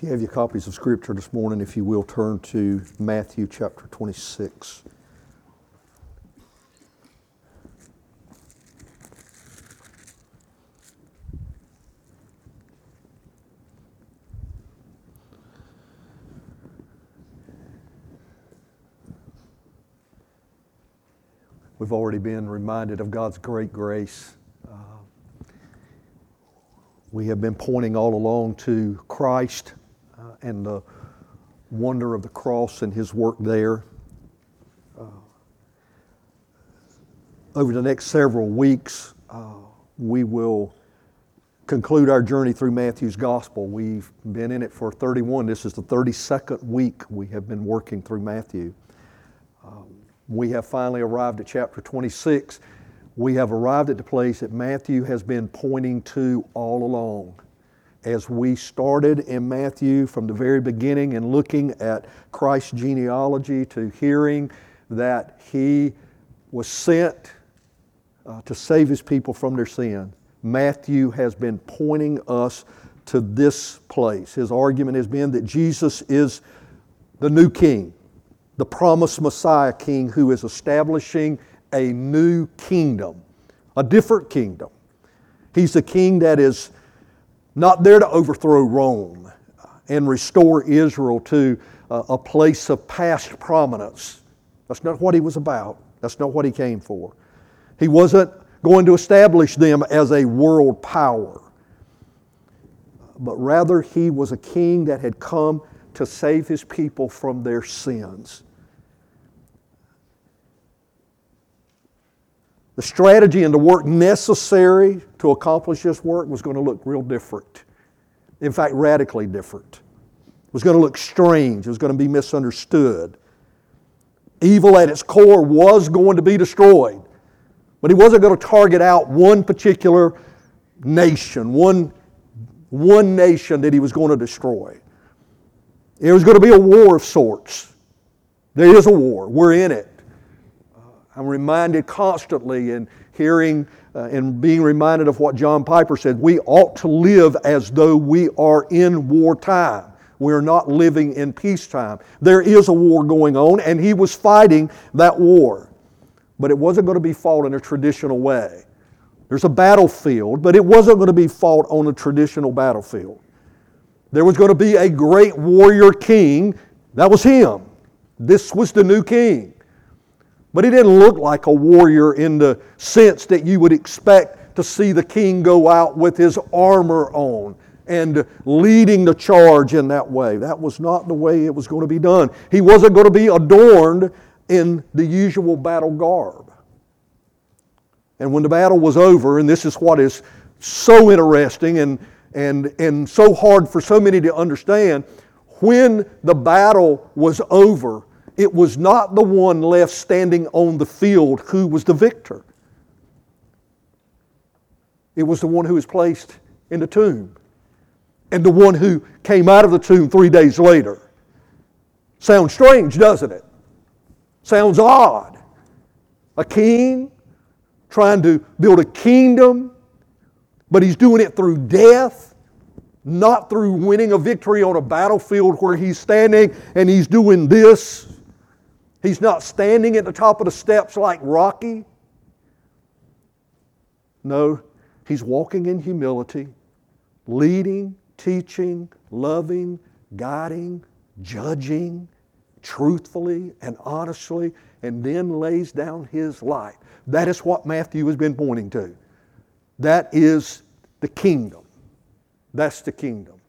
If you have your copies of Scripture this morning, if you will turn to Matthew chapter 26. We've already been reminded of God's great grace. Uh, we have been pointing all along to Christ and the wonder of the cross and his work there. Uh, over the next several weeks, uh, we will conclude our journey through Matthew's gospel. We've been in it for 31. This is the 32nd week we have been working through Matthew. Um, we have finally arrived at chapter 26. We have arrived at the place that Matthew has been pointing to all along. As we started in Matthew from the very beginning and looking at Christ's genealogy to hearing that he was sent uh, to save his people from their sin, Matthew has been pointing us to this place. His argument has been that Jesus is the new king the promised Messiah king who is establishing a new kingdom, a different kingdom. He's the king that is not there to overthrow Rome and restore Israel to uh, a place of past prominence. That's not what he was about. That's not what he came for. He wasn't going to establish them as a world power, but rather he was a king that had come to save his people from their sins. The strategy and the work necessary to accomplish this work was going to look real different. In fact, radically different. It was going to look strange. It was going to be misunderstood. Evil at its core was going to be destroyed. But he wasn't going to target out one particular nation, one, one nation that he was going to destroy. It was going to be a war of sorts. There is a war. We're in it. I'm reminded constantly in hearing uh, and being reminded of what John Piper said. We ought to live as though we are in wartime. We're not living in peacetime. There is a war going on, and he was fighting that war. But it wasn't going to be fought in a traditional way. There's a battlefield, but it wasn't going to be fought on a traditional battlefield. There was going to be a great warrior king. That was him. This was the new king. But he didn't look like a warrior in the sense that you would expect to see the king go out with his armor on and leading the charge in that way. That was not the way it was going to be done. He wasn't going to be adorned in the usual battle garb. And when the battle was over, and this is what is so interesting and, and, and so hard for so many to understand, when the battle was over, it was not the one left standing on the field who was the victor. It was the one who was placed in the tomb and the one who came out of the tomb three days later. Sounds strange, doesn't it? Sounds odd. A king trying to build a kingdom, but he's doing it through death, not through winning a victory on a battlefield where he's standing and he's doing this. He's not standing at the top of the steps like Rocky. No, he's walking in humility, leading, teaching, loving, guiding, judging truthfully and honestly, and then lays down his life. That is what Matthew has been pointing to. That is the kingdom. That's the kingdom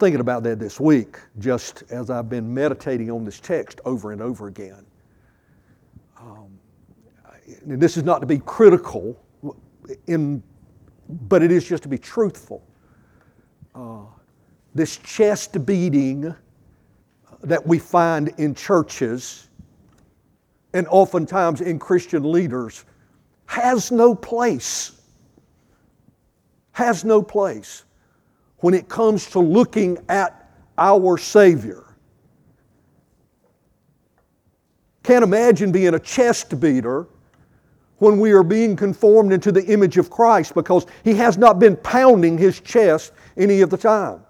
thinking about that this week, just as I've been meditating on this text over and over again. Um, and this is not to be critical, in, but it is just to be truthful. Uh, this chest beating that we find in churches and oftentimes in Christian leaders has no place. Has no place when it comes to looking at our Savior. Can't imagine being a chest beater when we are being conformed into the image of Christ because He has not been pounding His chest any of the time.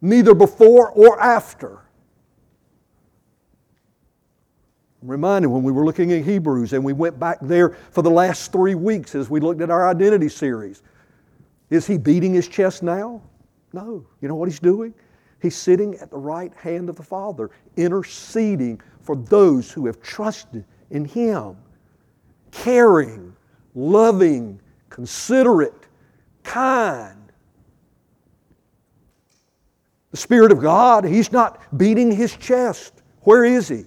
neither before or after. I'm reminded when we were looking at Hebrews and we went back there for the last three weeks as we looked at our identity series. Is he beating his chest now? No. You know what he's doing? He's sitting at the right hand of the Father, interceding for those who have trusted in him, caring, loving, considerate, kind. The Spirit of God, He's not beating His chest. Where is He?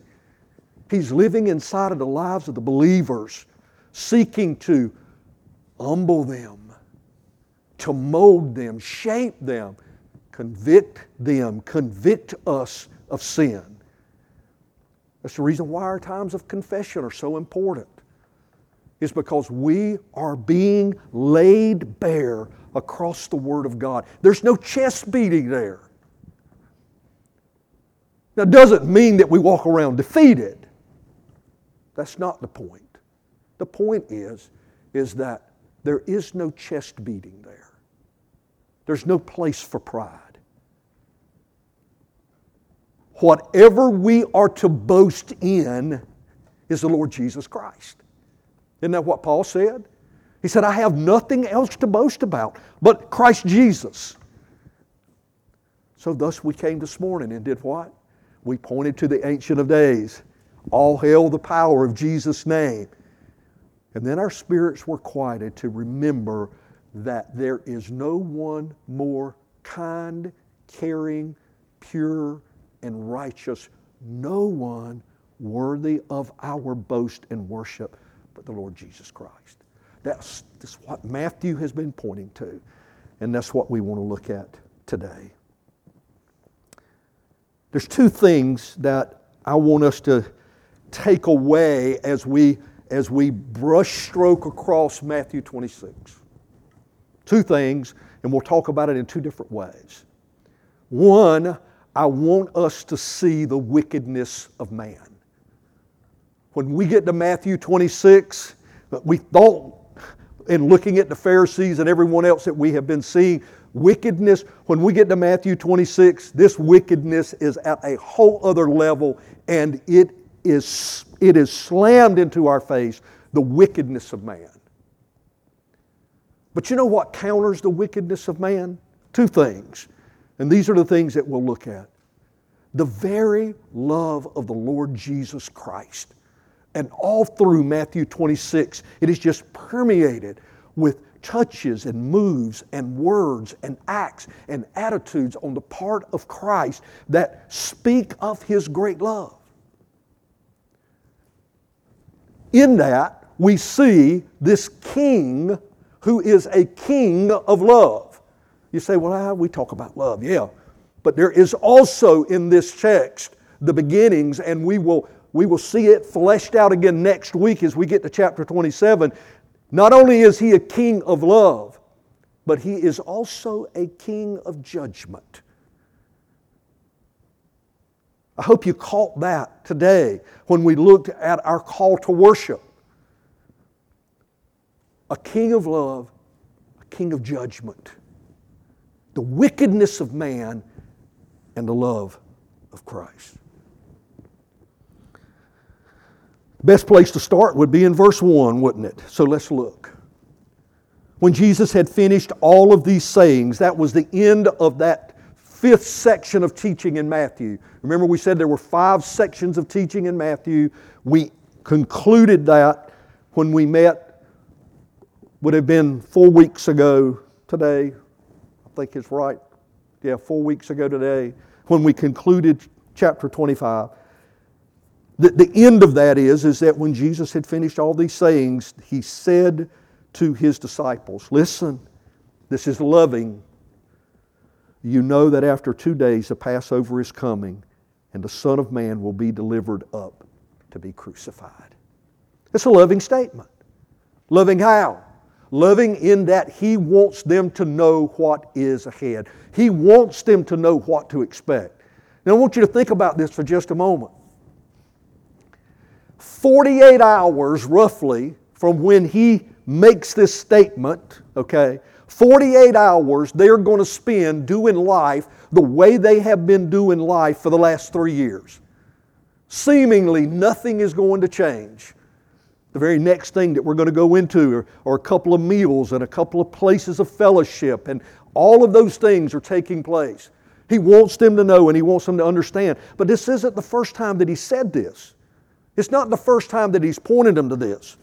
He's living inside of the lives of the believers, seeking to humble them, to mold them, shape them, convict them, convict us of sin. That's the reason why our times of confession are so important. Is because we are being laid bare across the Word of God. There's no chest beating there. That doesn't mean that we walk around defeated. That's not the point. The point is, is that there is no chest beating there. There's no place for pride. Whatever we are to boast in is the Lord Jesus Christ. Isn't that what Paul said? He said, I have nothing else to boast about but Christ Jesus. So, thus we came this morning and did what? We pointed to the Ancient of Days. All hail the power of Jesus' name. And then our spirits were quieted to remember that there is no one more kind, caring, pure, and righteous, no one worthy of our boast and worship but the Lord Jesus Christ. That's, that's what Matthew has been pointing to, and that's what we want to look at today. There's two things that I want us to take away as we as we brushstroke across Matthew 26. Two things, and we'll talk about it in two different ways. One, I want us to see the wickedness of man. When we get to Matthew 26, we thought, in looking at the Pharisees and everyone else that we have been seeing, wickedness, when we get to Matthew 26, this wickedness is at a whole other level and it is, it is slammed into our face the wickedness of man. But you know what counters the wickedness of man? Two things. And these are the things that we'll look at. The very love of the Lord Jesus Christ. And all through Matthew 26, it is just permeated with touches and moves and words and acts and attitudes on the part of Christ that speak of His great love. In that, we see this king who is a king of love. You say, well, ah, we talk about love, yeah. But there is also in this text the beginnings, and we will, we will see it fleshed out again next week as we get to chapter 27. Not only is he a king of love, but he is also a king of judgment. I hope you caught that today when we looked at our call to worship. A king of love, a king of judgment. The wickedness of man and the love of Christ. Best place to start would be in verse 1, wouldn't it? So let's look. When Jesus had finished all of these sayings, that was the end of that fifth section of teaching in Matthew. Remember, we said there were five sections of teaching in Matthew. We concluded that when we met, would have been four weeks ago today. I think it's right. Yeah, four weeks ago today, when we concluded chapter 25. The, the end of that is, is that when Jesus had finished all these sayings, he said to his disciples, Listen, this is loving you know that after two days the Passover is coming, and the Son of Man will be delivered up to be crucified. It's a loving statement. Loving how? Loving in that He wants them to know what is ahead. He wants them to know what to expect. Now, I want you to think about this for just a moment. 48 hours, roughly, from when He makes this statement, okay, 48 hours they're going to spend doing life the way they have been doing life for the last three years. Seemingly nothing is going to change. The very next thing that we're going to go into are, are, a couple of meals and a couple of places of fellowship, and all of those things are taking place. He wants them to know and he wants them to understand. But this isn't the first time that he said this. It's not the first time that he's pointed them to this.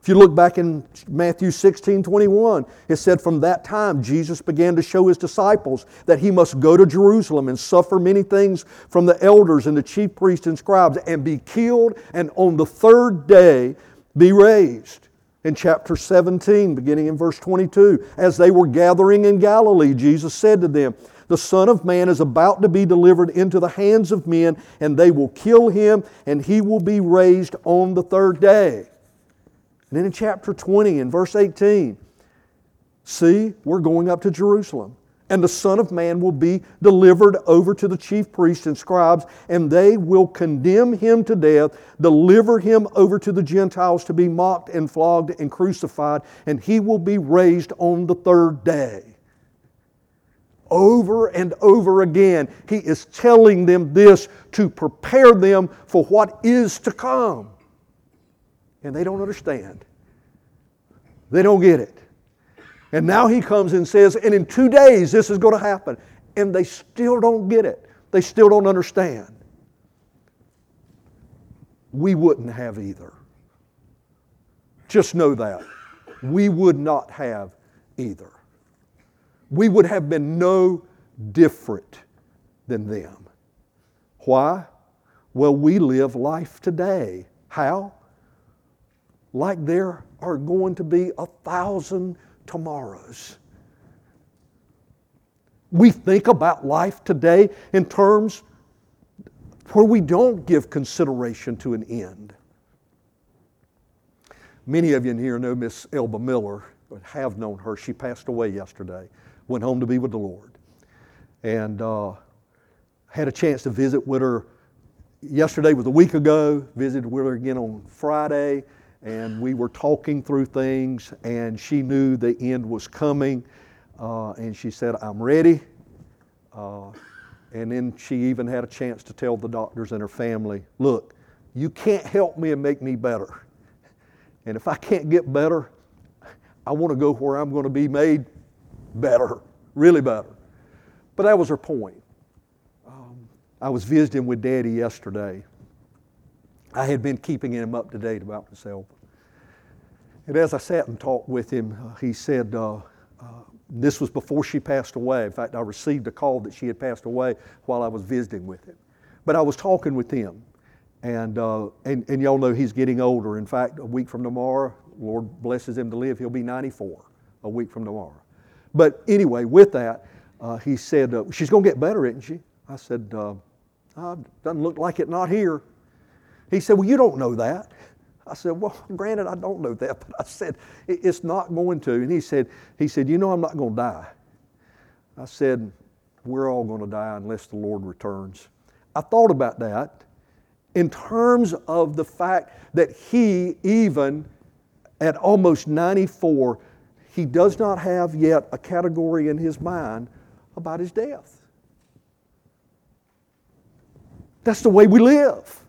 If you look back in Matthew 16 21, it said, From that time Jesus began to show his disciples that he must go to Jerusalem and suffer many things from the elders and the chief priests and scribes and be killed, and on the third day be raised. In chapter 17, beginning in verse 22, as they were gathering in Galilee, Jesus said to them, the Son of Man is about to be delivered into the hands of men, and they will kill him, and he will be raised on the third day. And then in chapter 20, in verse 18, see, we're going up to Jerusalem. And the Son of Man will be delivered over to the chief priests and scribes, and they will condemn him to death, deliver him over to the Gentiles to be mocked and flogged and crucified, and he will be raised on the third day. Over and over again, he is telling them this to prepare them for what is to come and they don't understand. They don't get it. And now he comes and says, and in two days this is going to happen. And they still don't get it. They still don't understand. We wouldn't have either. Just know that. We would not have either. We would have been no different than them. Why? Well, we live life today. How? like there are going to be a thousand tomorrows. We think about life today in terms where we don't give consideration to an end. Many of you in here know Miss Elba Miller, have known her. She passed away yesterday, went home to be with the Lord. And uh, had a chance to visit with her yesterday was a week ago, visited with her again on Friday and we were talking through things, and she knew the end was coming, uh, and she said, I'm ready. Uh, and then she even had a chance to tell the doctors and her family, Look, you can't help me and make me better. And if I can't get better, I want to go where I'm going to be made better, really better. But that was her point. Um, I was visiting with Daddy yesterday, I had been keeping him up to date about myself. And as I sat and talked with him, uh, he said, uh, uh, this was before she passed away. In fact, I received a call that she had passed away while I was visiting with him. But I was talking with him, and, uh, and, and y'all know he's getting older. In fact, a week from tomorrow, Lord blesses him to live, he'll be 94 a week from tomorrow. But anyway, with that, uh, he said, uh, She's going to get better, isn't she? I said, Doesn't look like it, not here. He said, Well, you don't know that. I said, Well, granted, I don't know that, but I said, It's not going to. And he said, he said, You know, I'm not going to die. I said, We're all going to die unless the Lord returns. I thought about that in terms of the fact that he, even at almost 94, he does not have yet a category in his mind about his death. That's the way we live.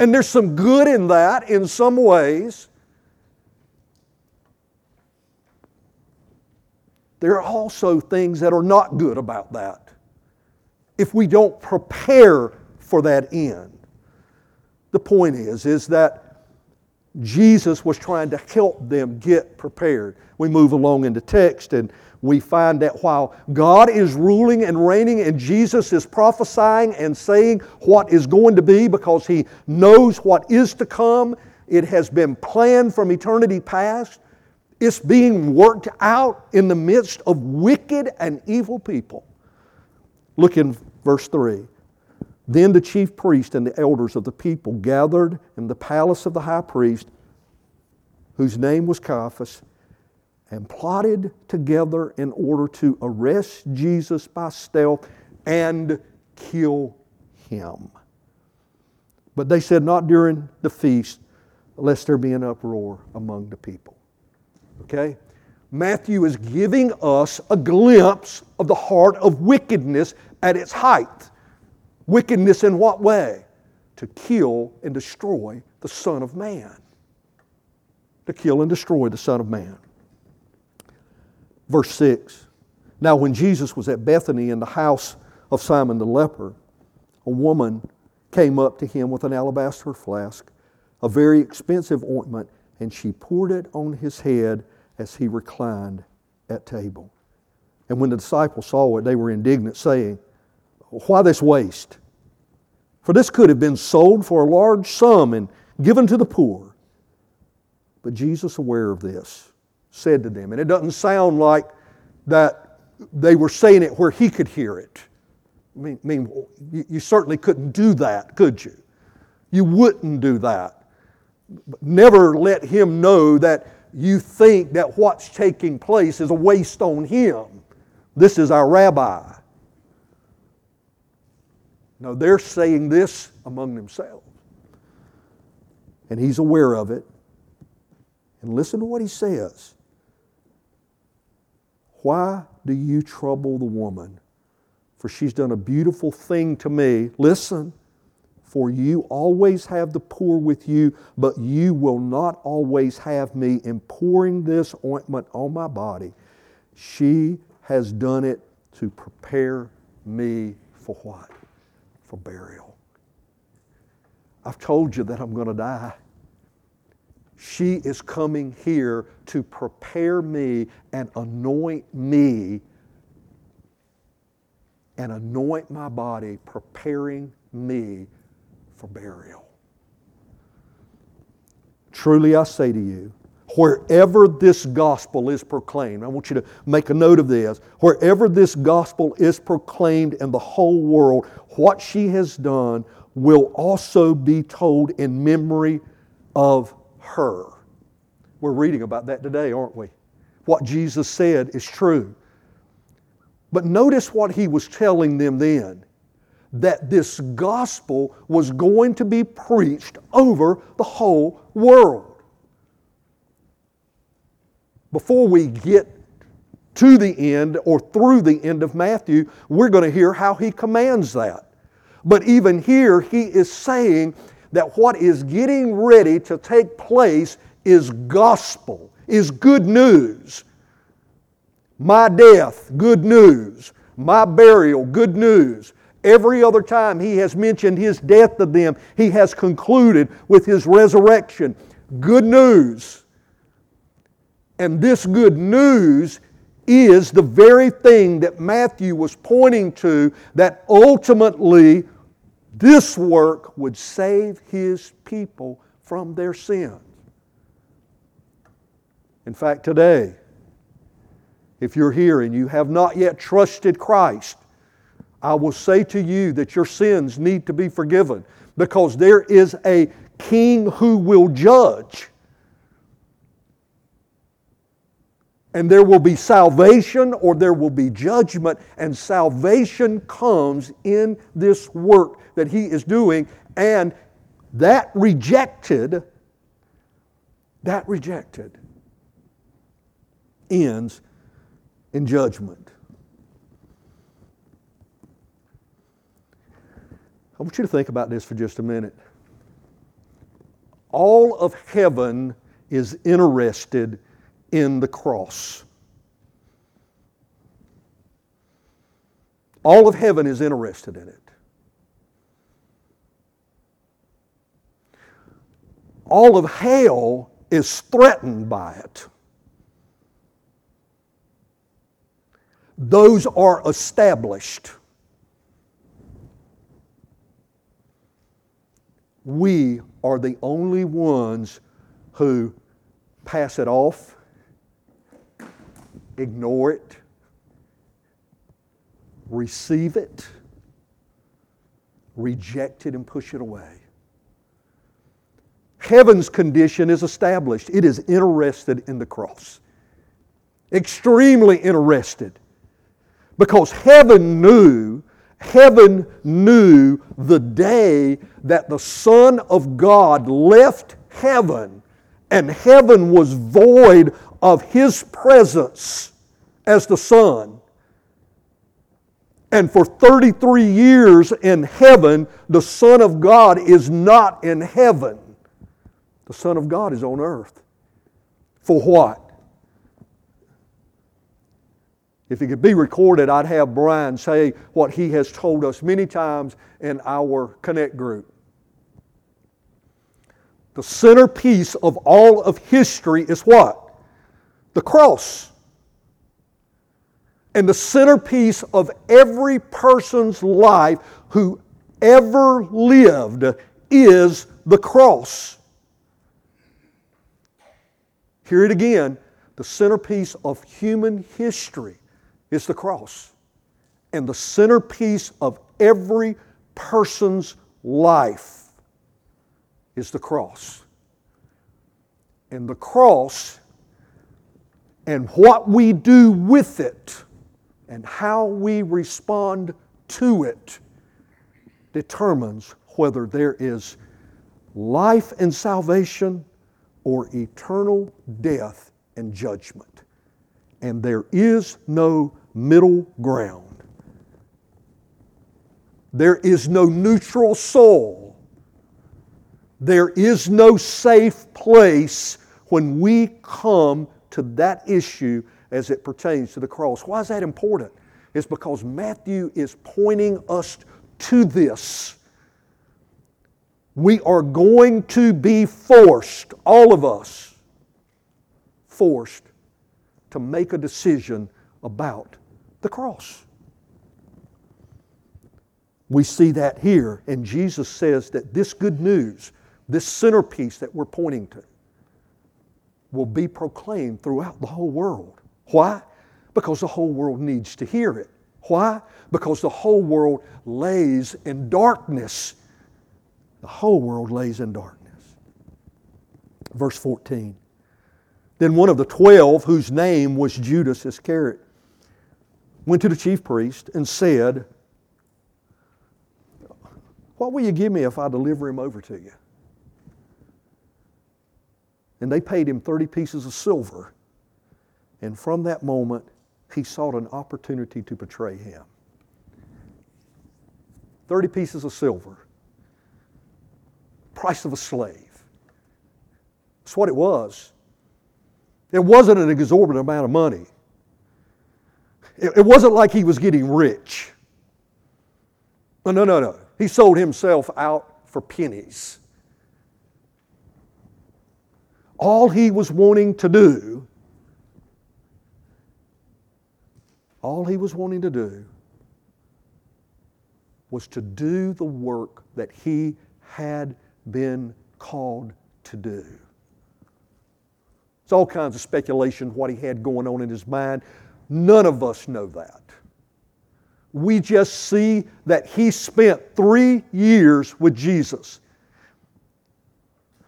And there's some good in that in some ways. There are also things that are not good about that if we don't prepare for that end. The point is, is that Jesus was trying to help them get prepared. We move along into text and we find that while God is ruling and reigning and Jesus is prophesying and saying what is going to be because he knows what is to come, it has been planned from eternity past. It's being worked out in the midst of wicked and evil people. Look in verse 3. Then the chief priest and the elders of the people gathered in the palace of the high priest, whose name was Caiaphas and plotted together in order to arrest Jesus by stealth and kill him. But they said, Not during the feast, lest there be an uproar among the people. Okay? Matthew is giving us a glimpse of the heart of wickedness at its height. Wickedness in what way? To kill and destroy the Son of Man. To kill and destroy the Son of Man. Verse 6 Now, when Jesus was at Bethany in the house of Simon the leper, a woman came up to him with an alabaster flask, a very expensive ointment, and she poured it on his head as he reclined at table. And when the disciples saw it, they were indignant, saying, Why this waste? For this could have been sold for a large sum and given to the poor. But Jesus, aware of this, said to them, and it doesn't sound like that they were saying it where he could hear it. I mean, I mean you, you certainly couldn't do that, could you? You wouldn't do that. Never let him know that you think that what's taking place is a waste on him. This is our rabbi. No, they're saying this among themselves. And he's aware of it. And listen to what he says. Why do you trouble the woman? For she's done a beautiful thing to me. Listen. For you always have the poor with you, but you will not always have me in pouring this ointment on my body. She has done it to prepare me for what? For burial. I've told you that I'm going to die. She is coming here to prepare me and anoint me and anoint my body, preparing me for burial. Truly I say to you, wherever this gospel is proclaimed, I want you to make a note of this. Wherever this gospel is proclaimed in the whole world, what she has done will also be told in memory of her. We're reading about that today, aren't we? What Jesus said is true. But notice what he was telling them then that this gospel was going to be preached over the whole world. Before we get to the end or through the end of Matthew, we're going to hear how he commands that. But even here, he is saying that what is getting ready to take place is gospel, is good news. My death, good news. My burial, good news. Every other time he has mentioned his death to them, he has concluded with his resurrection. Good news. And this good news is the very thing that Matthew was pointing to that ultimately this work would save his people from their sins. In fact, today, if you're here and you have not yet trusted Christ, I will say to you that your sins need to be forgiven because there is a king who will judge. And there will be salvation or there will be judgment, and salvation comes in this work that he is doing. And that rejected, that rejected ends in judgment. I want you to think about this for just a minute. All of heaven is interested in the cross. All of heaven is interested in it. All of hell is threatened by it. Those are established. we are the only ones who pass it off, ignore it, receive it, reject it, and push it away. Heaven's condition is established. It is interested in the cross. Extremely interested. Because heaven knew Heaven knew the day that the Son of God left heaven and heaven was void of His presence as the Son. And for 33 years in heaven, the Son of God is not in heaven. The Son of God is on earth. For what? If it could be recorded, I'd have Brian say what he has told us many times in our Connect group. The centerpiece of all of history is what? The cross. And the centerpiece of every person's life who ever lived is the cross. Hear it again. The centerpiece of human history is the cross. And the centerpiece of every person's life is the cross. And the cross and what we do with it and how we respond to it determines whether there is life and salvation or eternal death and judgment. And there is no middle ground. There is no neutral soul. There is no safe place when we come to that issue as it pertains to the cross. Why is that important? It's because Matthew is pointing us to this. We are going to be forced, all of us, forced to make a decision about the cross. We see that here, and Jesus says that this good news, this centerpiece that we're pointing to, will be proclaimed throughout the whole world. Why? Because the whole world needs to hear it. Why? Because the whole world lays in darkness. The whole world lays in darkness. Verse 14. Then one of the twelve, whose name was Judas Iscariot, went to the chief priest and said, What will you give me if I deliver him over to you? And they paid him 30 pieces of silver. And from that moment, he sought an opportunity to betray him. 30 pieces of silver, price of a slave. That's what it was. It wasn't an exorbitant amount of money. It, wasn't like he was getting rich. No, no, no, no. He sold himself out for pennies. All he was wanting to do, all he was wanting to do was to do the work that he had been called to do. It's all kinds of speculation what he had going on in his mind. None of us know that. We just see that he spent three years with Jesus.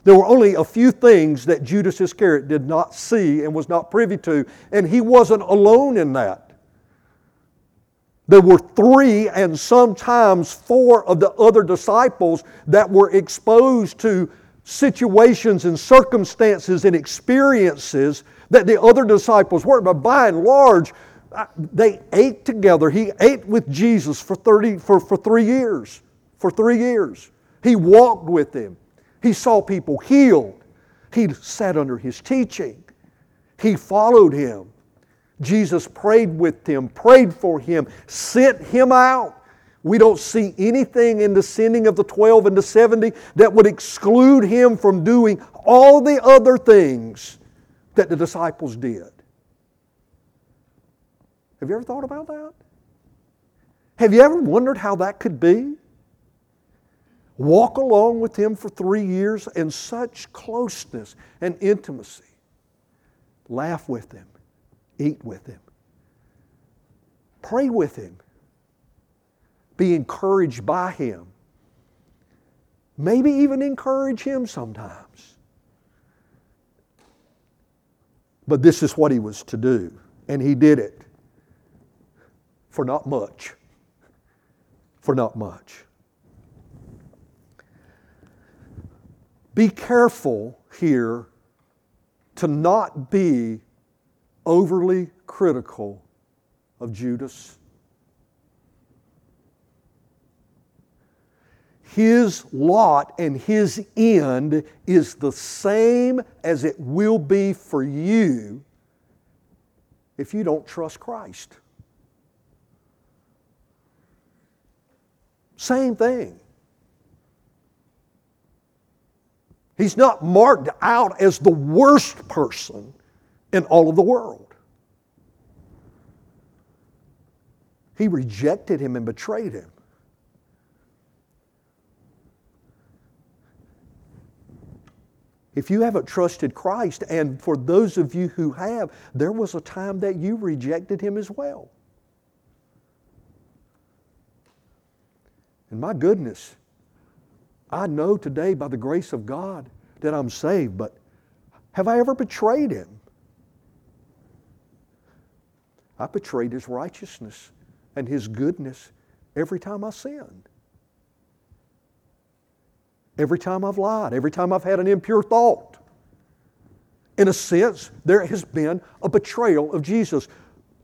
There were only a few things that Judas Iscariot did not see and was not privy to, and he wasn't alone in that. There were three and sometimes four of the other disciples that were exposed to situations and circumstances and experiences that the other disciples weren't. But by and large, they ate together. He ate with Jesus for, 30, for, for three years. For three years. He walked with him. He saw people healed. He sat under his teaching. He followed him. Jesus prayed with him, prayed for him, sent him out. We don't see anything in the sending of the 12 and the 70 that would exclude him from doing all the other things that the disciples did. Have you ever thought about that? Have you ever wondered how that could be? Walk along with him for three years in such closeness and intimacy. Laugh with him, eat with him, pray with him, be encouraged by him, maybe even encourage him sometimes. But this is what he was to do, and he did it for not much. For not much. Be careful here to not be overly critical of Judas? His lot and his end is the same as it will be for you if you don't trust Christ. Same thing. He's not marked out as the worst person in all of the world. He rejected him and betrayed him. If you haven't trusted Christ, and for those of you who have, there was a time that you rejected Him as well. And my goodness, I know today by the grace of God that I'm saved, but have I ever betrayed Him? I betrayed His righteousness and His goodness every time I sinned. Every time I've lied, every time I've had an impure thought. In a sense, there has been a betrayal of Jesus.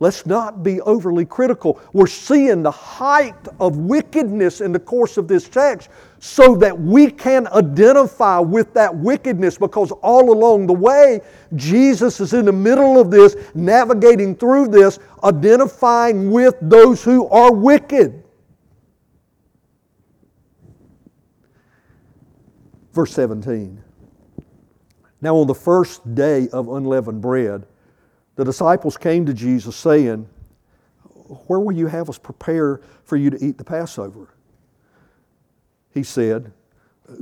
Let's not be overly critical. We're seeing the height of wickedness in the course of this text so that we can identify with that wickedness because all along the way, Jesus is in the middle of this, navigating through this, identifying with those who are wicked. Verse 17. Now, on the first day of unleavened bread, the disciples came to Jesus saying, Where will you have us prepare for you to eat the Passover? He said,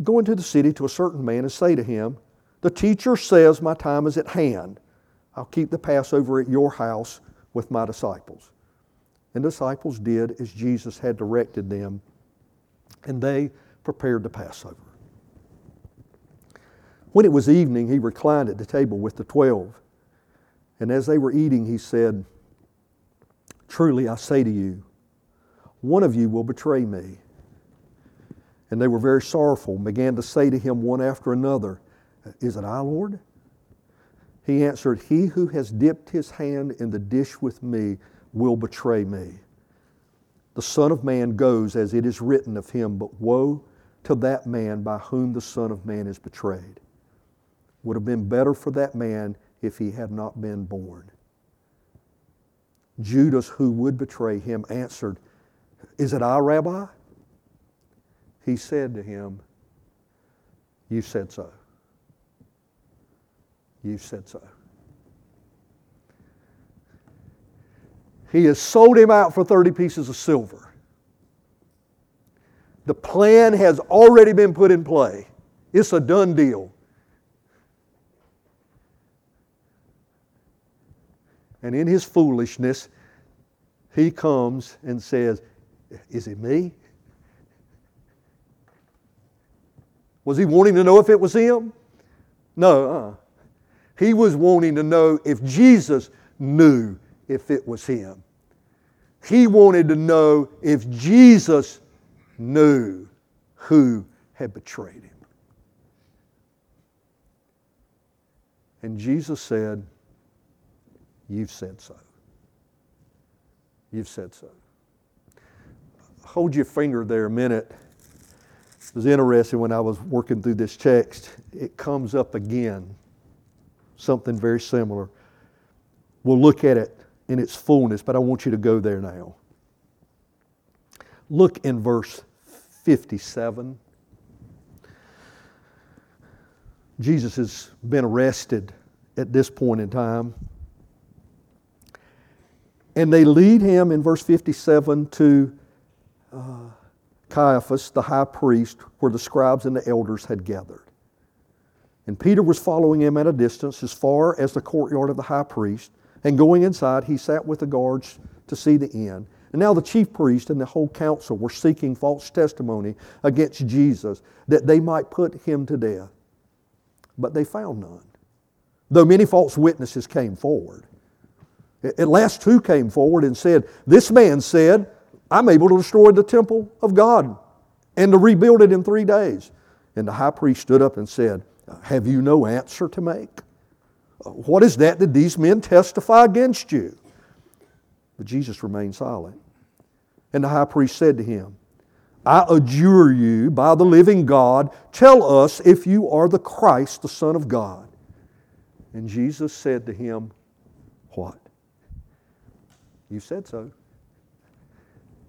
Go into the city to a certain man and say to him, The teacher says, My time is at hand. I'll keep the Passover at your house with my disciples. And the disciples did as Jesus had directed them, and they prepared the Passover. When it was evening, he reclined at the table with the twelve. And as they were eating, he said, Truly I say to you, one of you will betray me. And they were very sorrowful and began to say to him one after another, Is it I, Lord? He answered, He who has dipped his hand in the dish with me will betray me. The Son of Man goes as it is written of him, but woe to that man by whom the Son of Man is betrayed would have been better for that man if he had not been born. Judas, who would betray him, answered, Is it I, Rabbi? He said to him, You said so. You said so. He has sold him out for 30 pieces of silver. The plan has already been put in play. It's a done deal. And in his foolishness, he comes and says, Is it me? Was he wanting to know if it was him? No. Uh. He was wanting to know if Jesus knew if it was him. He wanted to know if Jesus knew who had betrayed him. And Jesus said, You've said so. You've said so. Hold your finger there a minute. It was interesting when I was working through this text. It comes up again, something very similar. We'll look at it in its fullness, but I want you to go there now. Look in verse 57. Jesus has been arrested at this point in time. And they lead him in verse 57 to uh, Caiaphas, the high priest, where the scribes and the elders had gathered. And Peter was following him at a distance as far as the courtyard of the high priest. And going inside, he sat with the guards to see the end. And now the chief priest and the whole council were seeking false testimony against Jesus that they might put him to death. But they found none, though many false witnesses came forward. At last, two came forward and said, This man said, I'm able to destroy the temple of God and to rebuild it in three days. And the high priest stood up and said, Have you no answer to make? Uh, what is that that these men testify against you? But Jesus remained silent. And the high priest said to him, I adjure you by the living God, tell us if you are the Christ, the Son of God. And Jesus said to him, What? You said so.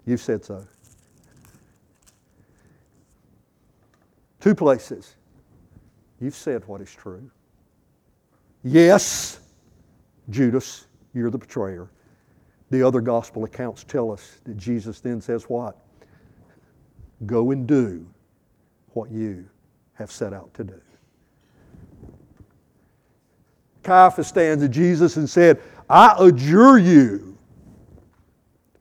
You said so. Two places. You've said what is true. Yes, Judas, you're the betrayer. The other gospel accounts tell us that Jesus then says what? Go and do what you have set out to do. Caiaphas stands at Jesus and said, I adjure you.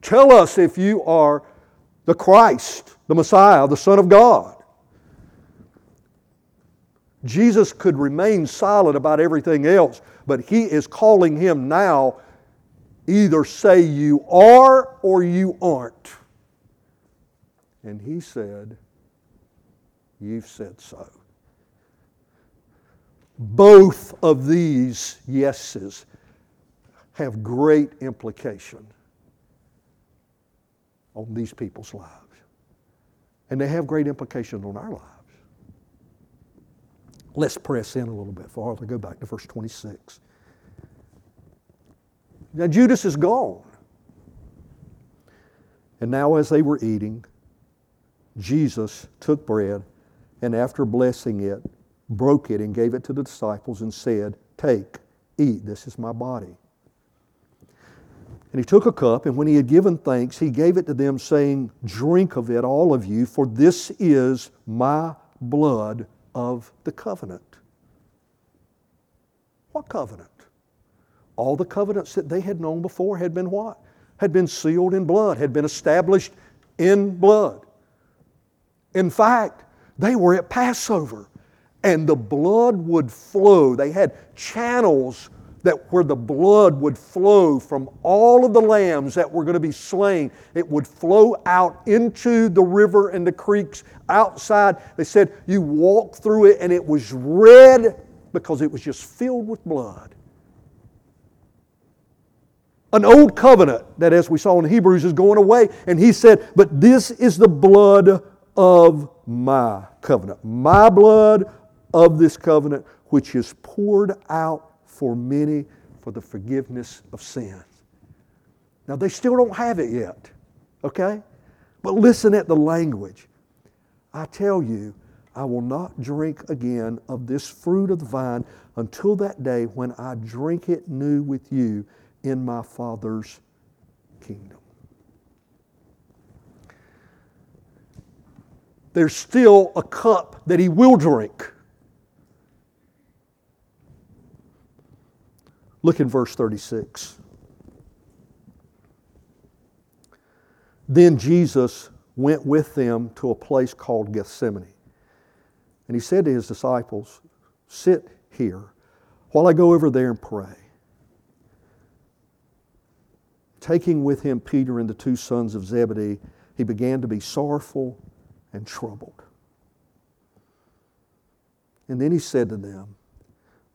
Tell us if you are the Christ, the Messiah, the Son of God. Jesus could remain silent about everything else, but he is calling him now either say you are or you aren't. And he said, You've said so. Both of these yeses have great implication on these people's lives. And they have great implication on our lives. Let's press in a little bit farther. Go back to verse 26. Now, Judas is gone. And now, as they were eating, Jesus took bread and after blessing it, broke it and gave it to the disciples and said, Take, eat, this is my body. And he took a cup, and when he had given thanks, he gave it to them, saying, Drink of it, all of you, for this is my blood of the covenant. What covenant? All the covenants that they had known before had been what? Had been sealed in blood, had been established in blood. In fact, they were at Passover and the blood would flow. They had channels that where the blood would flow from all of the lambs that were going to be slain. It would flow out into the river and the creeks outside. They said you walk through it and it was red because it was just filled with blood. An old covenant that, as we saw in Hebrews, is going away. And he said, But this is the blood of my covenant. My blood of this covenant, which is poured out for many for the forgiveness of sins. Now, they still don't have it yet, okay? But listen at the language. I tell you, I will not drink again of this fruit of the vine until that day when I drink it new with you in my Father's kingdom. there's still a cup that he will drink. Look in verse 36. Then Jesus went with them to a place called Gethsemane. And he said to his disciples, Sit here while I go over there and pray. Taking with him Peter and the two sons of Zebedee, he began to be sorrowful and troubled. And then he said to them,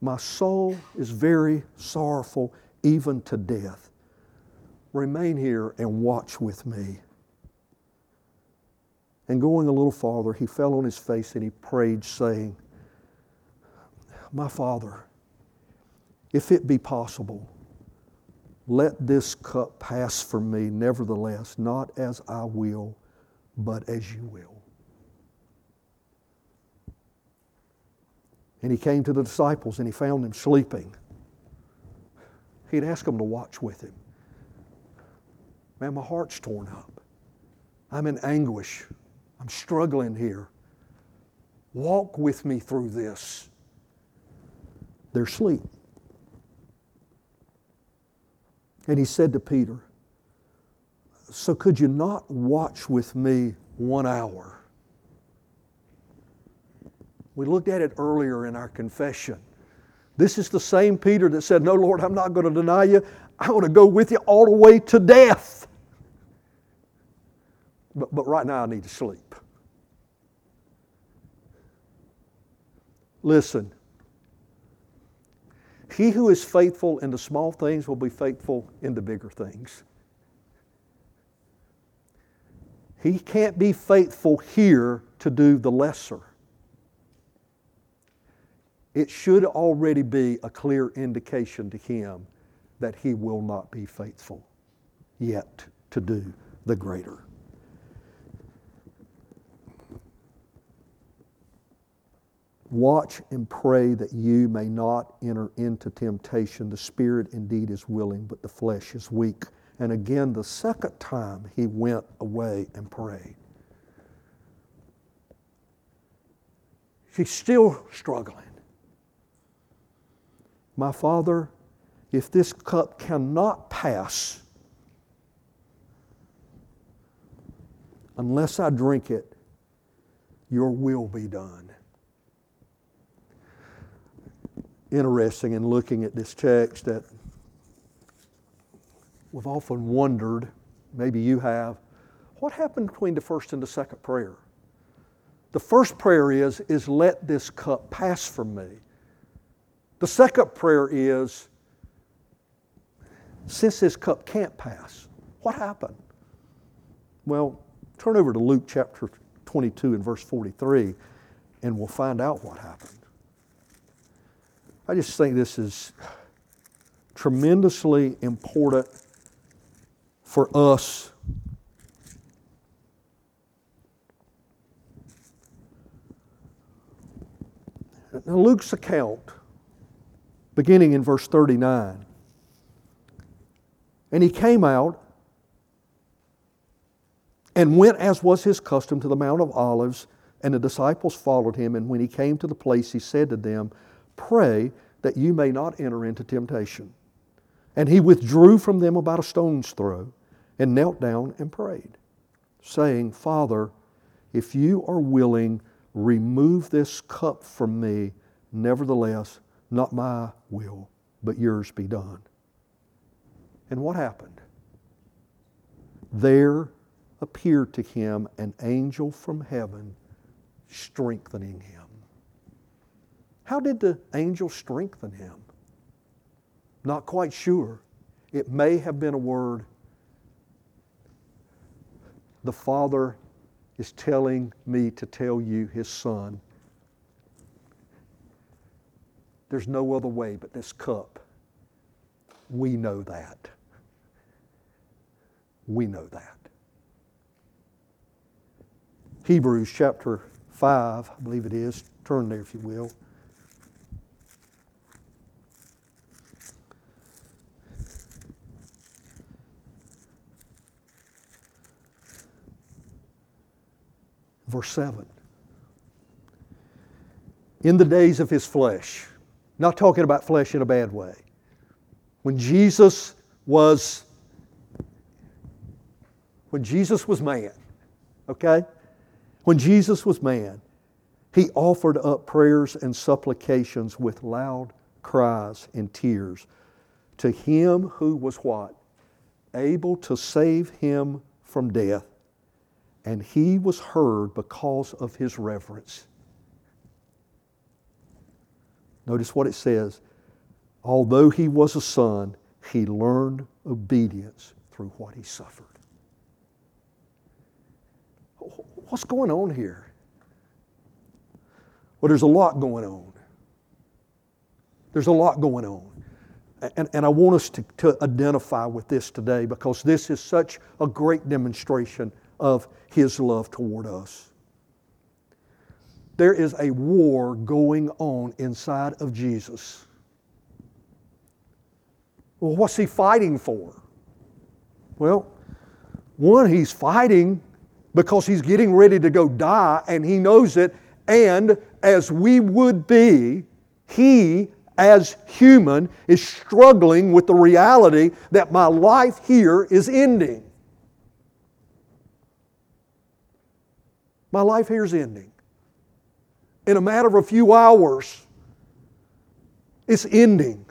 My soul is very sorrowful, even to death. Remain here and watch with me. And going a little farther, he fell on his face and he prayed, saying, My Father, if it be possible, let this cup pass from me, nevertheless, not as I will, but as you will. And he came to the disciples and he found them sleeping. He'd ask them to watch with him. Man, my heart's torn up. I'm in anguish. I'm struggling here. Walk with me through this. They're asleep. And he said to Peter, So could you not watch with me one hour? We looked at it earlier in our confession. This is the same Peter that said, No, Lord, I'm not going to deny you. I want to go with you all the way to death. But, but right now I need to sleep. Listen, He who is faithful in the small things will be faithful in the bigger things. He can't be faithful here to do the lesser. It should already be a clear indication to him that he will not be faithful yet to do the greater. Watch and pray that you may not enter into temptation. The spirit indeed is willing, but the flesh is weak. And again, the second time he went away and prayed. She's still struggling. My Father, if this cup cannot pass unless I drink it, your will be done. Interesting in looking at this text that we've often wondered, maybe you have, what happened between the first and the second prayer? The first prayer is, is let this cup pass from me. The second prayer is, since this cup can't pass, what happened? Well, turn over to Luke chapter 22 and verse 43, and we'll find out what happened. I just think this is tremendously important for us Now, Luke's account, beginning in verse 39, and he came out and went as was his custom to the Mount of Olives, and the disciples followed him. And when he came to the place, he said to them, Pray that you may not enter into temptation. And he withdrew from them about a stone's throw and knelt down and prayed, saying, Father, if you are willing, remove this cup from me. Nevertheless, not my will, but yours be done. And what happened? There appeared to him an angel from heaven strengthening him. How did the angel strengthen him? Not quite sure. It may have been a word. The Father is telling me to tell you, His Son, there's no other way but this cup. We know that. We know that. Hebrews chapter 5, I believe it is. Turn there if you will. Verse 7. In the days of his flesh, not talking about flesh in a bad way, when Jesus was when Jesus was man, okay? When Jesus was man, he offered up prayers and supplications with loud cries and tears to him who was what? Able to save him from death and he was heard because of his reverence. Notice what it says. Although he was a son, he learned obedience through what he suffered. What's going on here? Well, there's a lot going on. There's a lot going on. And, and I want us to, to identify with this today because this is such a great demonstration of His love toward us. There is a war going on inside of Jesus. Well, what's He fighting for? Well, one, He's fighting because He's getting ready to go die and He knows it. And as we would be, He as human is struggling with the reality that my life here is ending. My life here is ending. In a matter of a few hours, it's ending.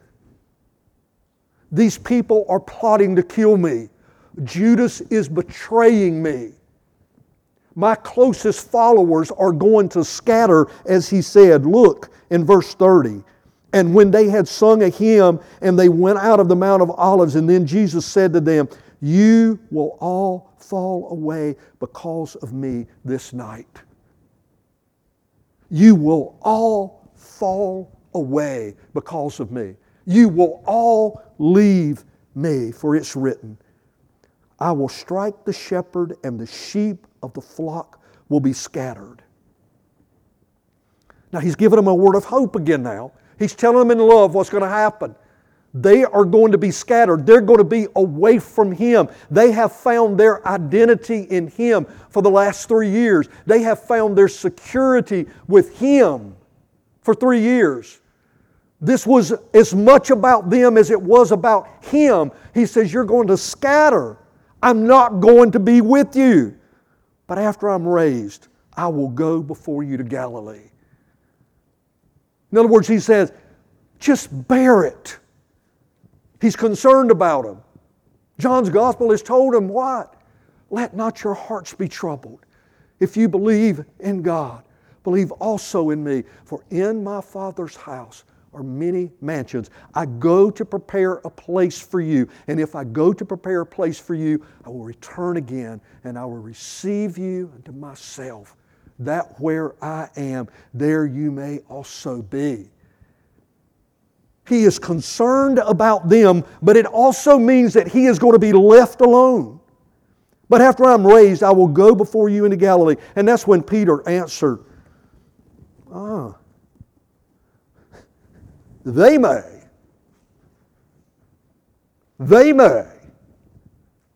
These people are plotting to kill me. Judas is betraying me. My closest followers are going to scatter, as he said. Look in verse 30. And when they had sung a hymn and they went out of the Mount of Olives, and then Jesus said to them, You will all fall away because of me this night. You will all fall away because of me. You will all leave me, for it's written, I will strike the shepherd, and the sheep of the flock will be scattered. Now, he's giving them a word of hope again now. He's telling them in love what's going to happen. They are going to be scattered. They're going to be away from Him. They have found their identity in Him for the last three years. They have found their security with Him for three years. This was as much about them as it was about Him. He says, You're going to scatter. I'm not going to be with you. But after I'm raised, I will go before you to Galilee. In other words, he says, just bear it. He's concerned about them. John's gospel has told him what? Let not your hearts be troubled. If you believe in God, believe also in me. For in my Father's house are many mansions. I go to prepare a place for you. And if I go to prepare a place for you, I will return again and I will receive you unto myself that where I am, there you may also be. He is concerned about them, but it also means that he is going to be left alone. But after I'm raised, I will go before you into Galilee. And that's when Peter answered, Ah, they may. They may.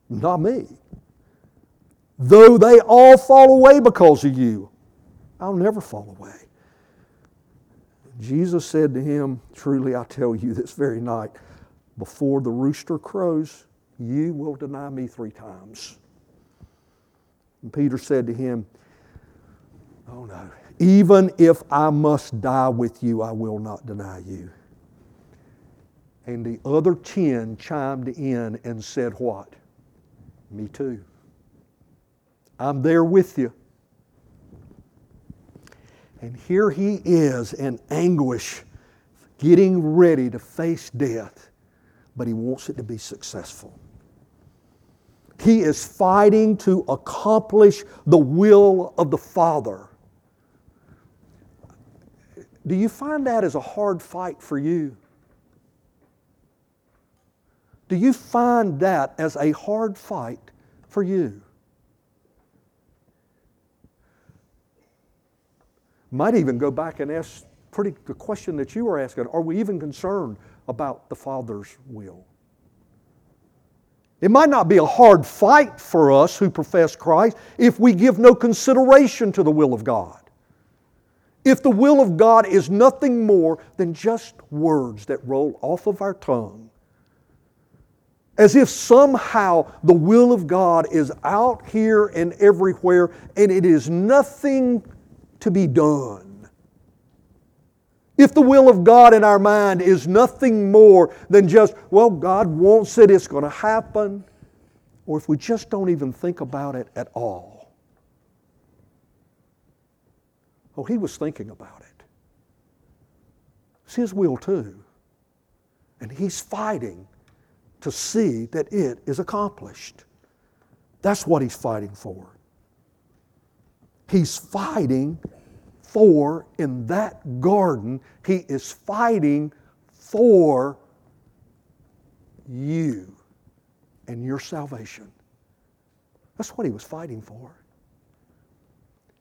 Not me. Though they all fall away because of you, I'll never fall away. Jesus said to him, Truly I tell you this very night, before the rooster crows, you will deny me three times. And Peter said to him, Oh no, even if I must die with you, I will not deny you. And the other ten chimed in and said, What? Me too. I'm there with you. And here he is in anguish, getting ready to face death, but he wants it to be successful. He is fighting to accomplish the will of the Father. Do you find that as a hard fight for you? Do you find that as a hard fight for you? Might even go back and ask pretty the question that you were asking are we even concerned about the Father's will? It might not be a hard fight for us who profess Christ if we give no consideration to the will of God. If the will of God is nothing more than just words that roll off of our tongue, as if somehow the will of God is out here and everywhere and it is nothing to be done. If the will of God in our mind is nothing more than just, well, God wants it, it's going to happen, or if we just don't even think about it at all. Oh, he was thinking about it. It's his will too. And he's fighting to see that it is accomplished. That's what he's fighting for. He's fighting for in that garden, he is fighting for you and your salvation. That's what he was fighting for.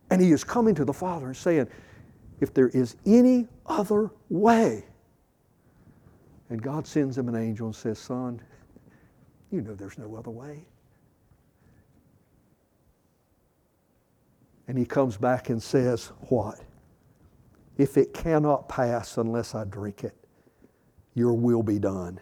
And he is coming to the Father and saying, if there is any other way, and God sends him an angel and says, Son, you know there's no other way. And he comes back and says, What? If it cannot pass unless I drink it, your will be done.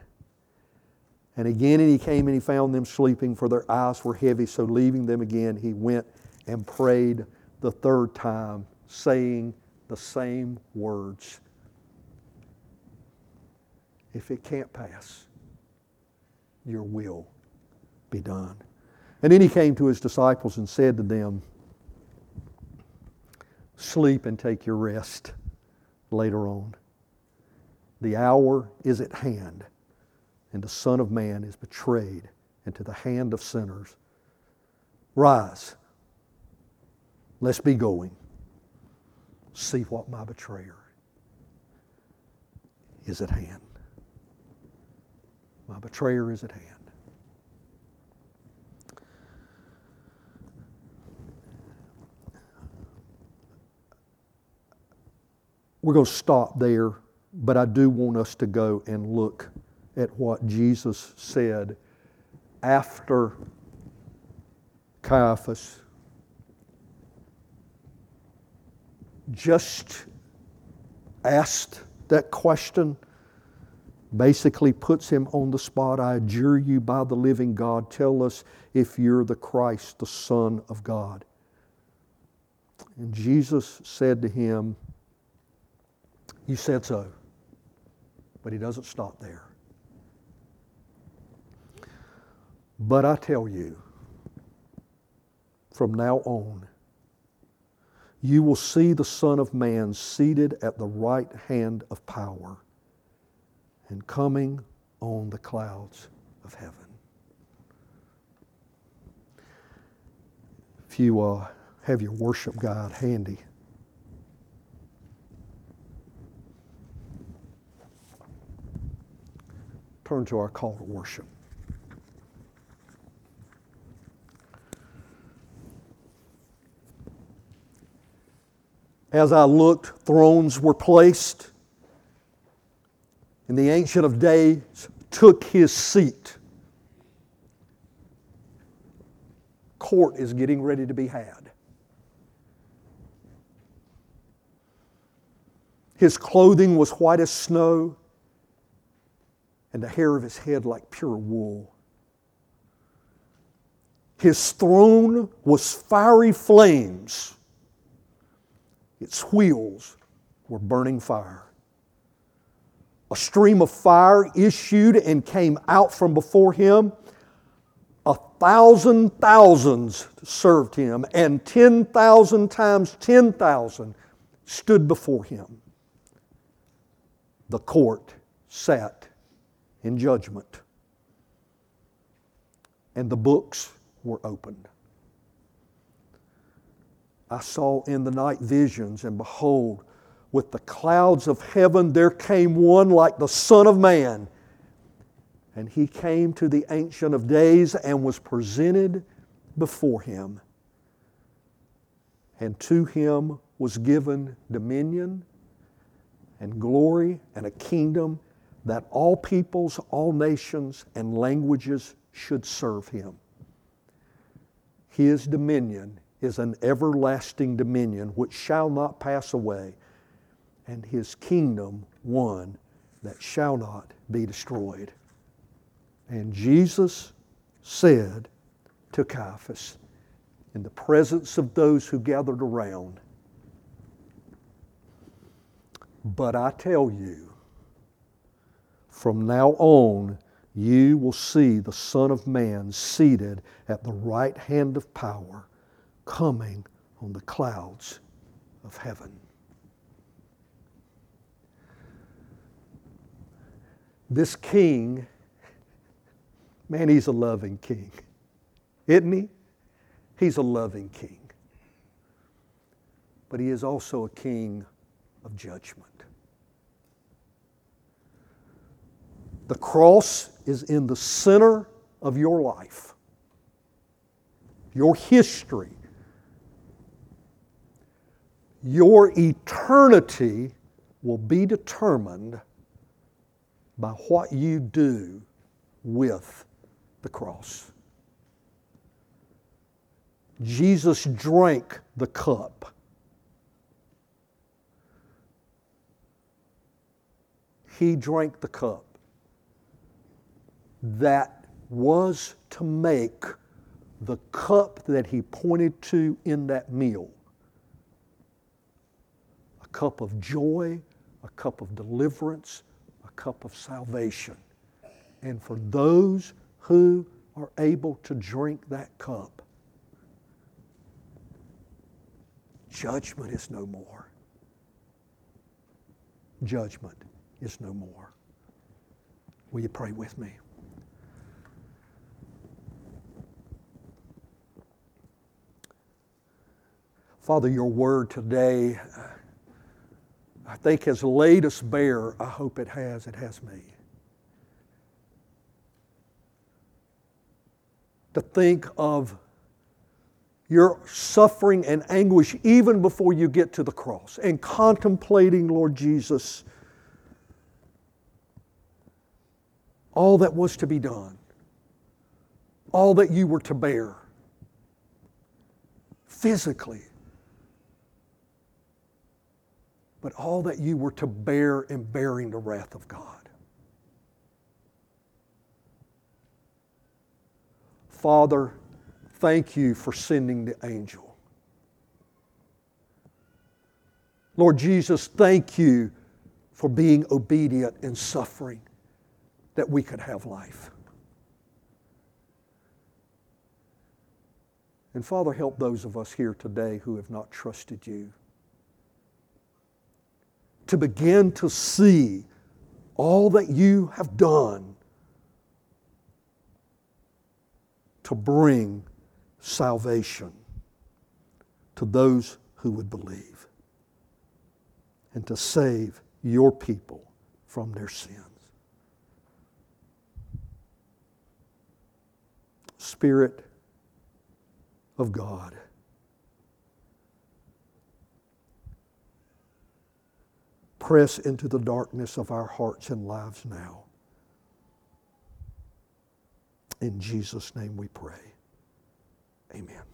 And again, and he came and he found them sleeping, for their eyes were heavy. So, leaving them again, he went and prayed the third time, saying the same words If it can't pass, your will be done. And then he came to his disciples and said to them, Sleep and take your rest later on. The hour is at hand, and the Son of Man is betrayed into the hand of sinners. Rise, let's be going. See what my betrayer is at hand. My betrayer is at hand. We're going to stop there, but I do want us to go and look at what Jesus said after Caiaphas just asked that question, basically puts him on the spot. I adjure you by the living God, tell us if you're the Christ, the Son of God. And Jesus said to him, You said so. But he doesn't stop there. But I tell you, from now on, you will see the Son of Man seated at the right hand of power and coming on the clouds of heaven. If you uh, have your worship guide handy, turn to our call to worship. As I looked, thrones were placed, and the Ancient of Days took his seat. Court is getting ready to be had. His clothing was white as snow, and the hair of his head like pure wool. His throne was fiery flames its wheels were burning fire. A stream of fire issued and came out from before him. A thousand thousands served him, and 10,000 times 10,000 stood before him. The court sat in judgment, and the books were opened. I saw in the night visions, and behold, with the clouds of heaven there came one like the Son of Man. And he came to the Ancient of Days and was presented before him. And to him was given dominion and glory and a kingdom that all peoples, all nations, and languages should serve him. His dominion is an everlasting dominion which shall not pass away, and his kingdom one that shall not be destroyed. And Jesus said to Caiaphas, in the presence of those who gathered around, But I tell you, from now on, you will see the Son of Man seated at the right hand of power coming on the clouds of heaven. This king, man, he's a loving king, isn't he? He's a loving king. But he is also a king of judgment. The cross is in the center of your life, your history, your eternity will be determined by what you do with the cross. Jesus drank the cup. He drank the cup that was to make the cup that he pointed to in that meal a cup of joy, a cup of deliverance, a cup of salvation. And for those who are able to drink that cup, judgment is no more. Judgment is no more. Will you pray with me? Father, your word today, I think, has laid us bare. I hope it has. It has me. To think of your suffering and anguish even before you get to the cross and contemplating, Lord Jesus, all that was to be done, all that you were to bear physically, but all that you were to bear in bearing the wrath of God. Father, thank you for sending the angel. Lord Jesus, thank you for being obedient in suffering that we could have life. And Father, help those of us here today who have not trusted you to begin to see all that you have done to bring salvation to those who would believe and to save your people from their sins. Spirit of God. Press into the darkness of our hearts and lives now. In Jesus' name we pray. Amen.